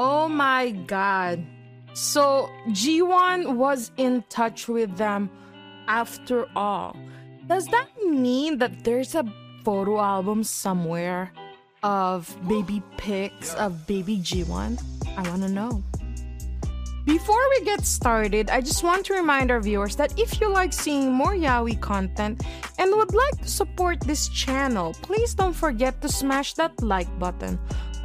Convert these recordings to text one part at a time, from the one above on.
Oh my god. So G1 was in touch with them after all. Does that mean that there's a photo album somewhere of baby pics of baby G1? I want to know. Before we get started, I just want to remind our viewers that if you like seeing more Yaoi content and would like to support this channel, please don't forget to smash that like button.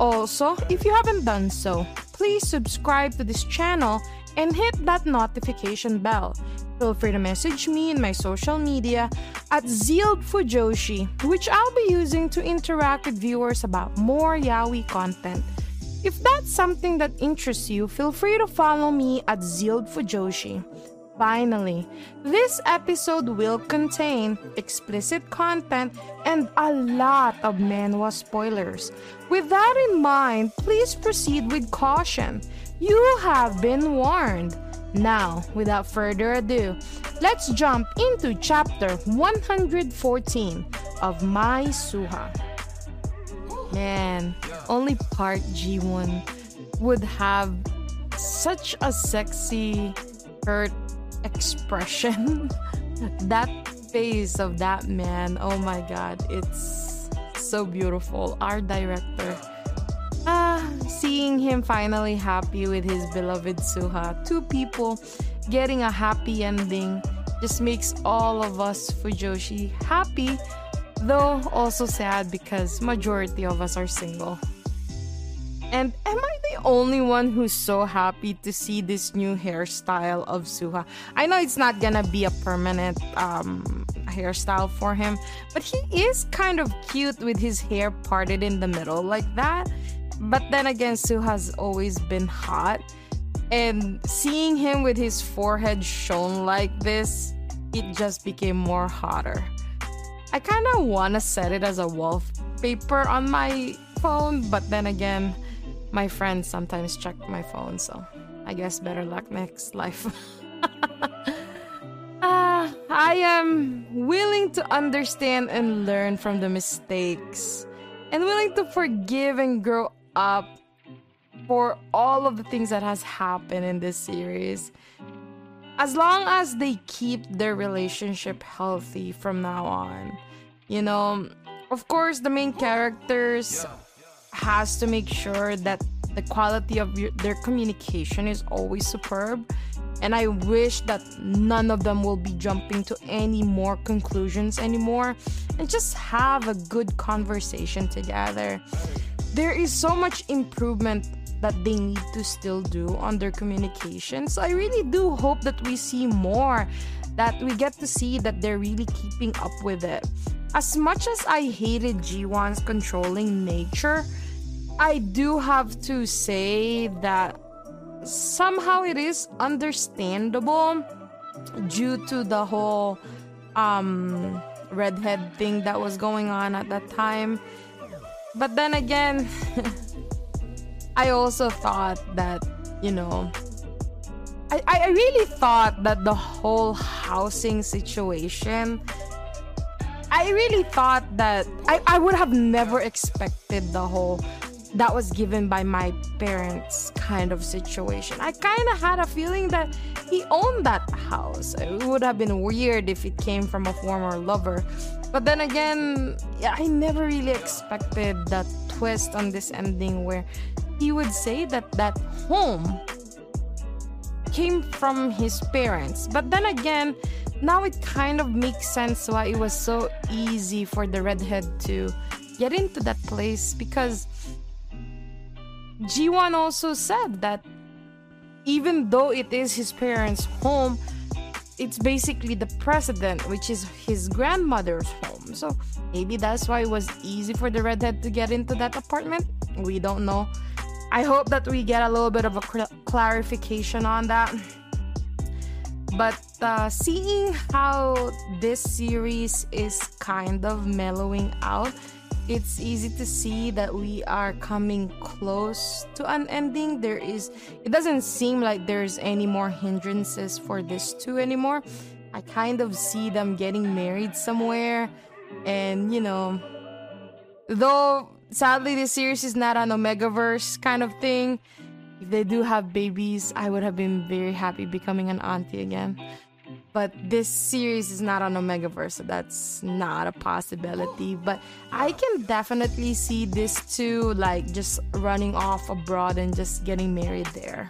Also, if you haven't done so, please subscribe to this channel and hit that notification bell. Feel free to message me in my social media at Zealed Fujoshi, which I'll be using to interact with viewers about more yaoi content. If that's something that interests you, feel free to follow me at Zealed Fujoshi. Finally, this episode will contain explicit content and a lot of manhwa spoilers. With that in mind, please proceed with caution. You have been warned. Now, without further ado, let's jump into chapter 114 of My Suha. Man, only part G1 would have such a sexy, hurt expression. that face of that man, oh my god, it's so beautiful. Our director. Ah, seeing him finally happy with his beloved Suha. Two people getting a happy ending just makes all of us Fujoshi happy, though also sad because majority of us are single. And am I the only one who's so happy to see this new hairstyle of Suha? I know it's not gonna be a permanent um, hairstyle for him, but he is kind of cute with his hair parted in the middle like that. But then again, Suha's always been hot. And seeing him with his forehead shown like this, it just became more hotter. I kind of want to set it as a wallpaper on my phone, but then again, my friends sometimes check my phone, so I guess better luck next life. uh, I am willing to understand and learn from the mistakes and willing to forgive and grow up for all of the things that has happened in this series. As long as they keep their relationship healthy from now on. You know, of course the main characters has to make sure that the quality of your, their communication is always superb. And I wish that none of them will be jumping to any more conclusions anymore and just have a good conversation together. There is so much improvement that they need to still do on their communication. So I really do hope that we see more, that we get to see that they're really keeping up with it. As much as I hated G1's controlling nature, I do have to say that somehow it is understandable due to the whole um redhead thing that was going on at that time. But then again, I also thought that, you know, I, I really thought that the whole housing situation I really thought that I, I would have never expected the whole that was given by my parents kind of situation. I kind of had a feeling that he owned that house. It would have been weird if it came from a former lover. But then again, I never really expected that twist on this ending where he would say that that home came from his parents. But then again, now it kind of makes sense why it was so easy for the redhead to get into that place because G1 also said that even though it is his parents' home, it's basically the president, which is his grandmother's home. So maybe that's why it was easy for the redhead to get into that apartment. We don't know. I hope that we get a little bit of a cl- clarification on that. But uh, seeing how this series is kind of mellowing out, it's easy to see that we are coming close to an ending. There is, it doesn't seem like there's any more hindrances for this two anymore. I kind of see them getting married somewhere, and you know, though sadly this series is not an Omegaverse kind of thing. If they do have babies, I would have been very happy becoming an auntie again. But this series is not on Omegaverse, so that's not a possibility. But I can definitely see this two like just running off abroad and just getting married there.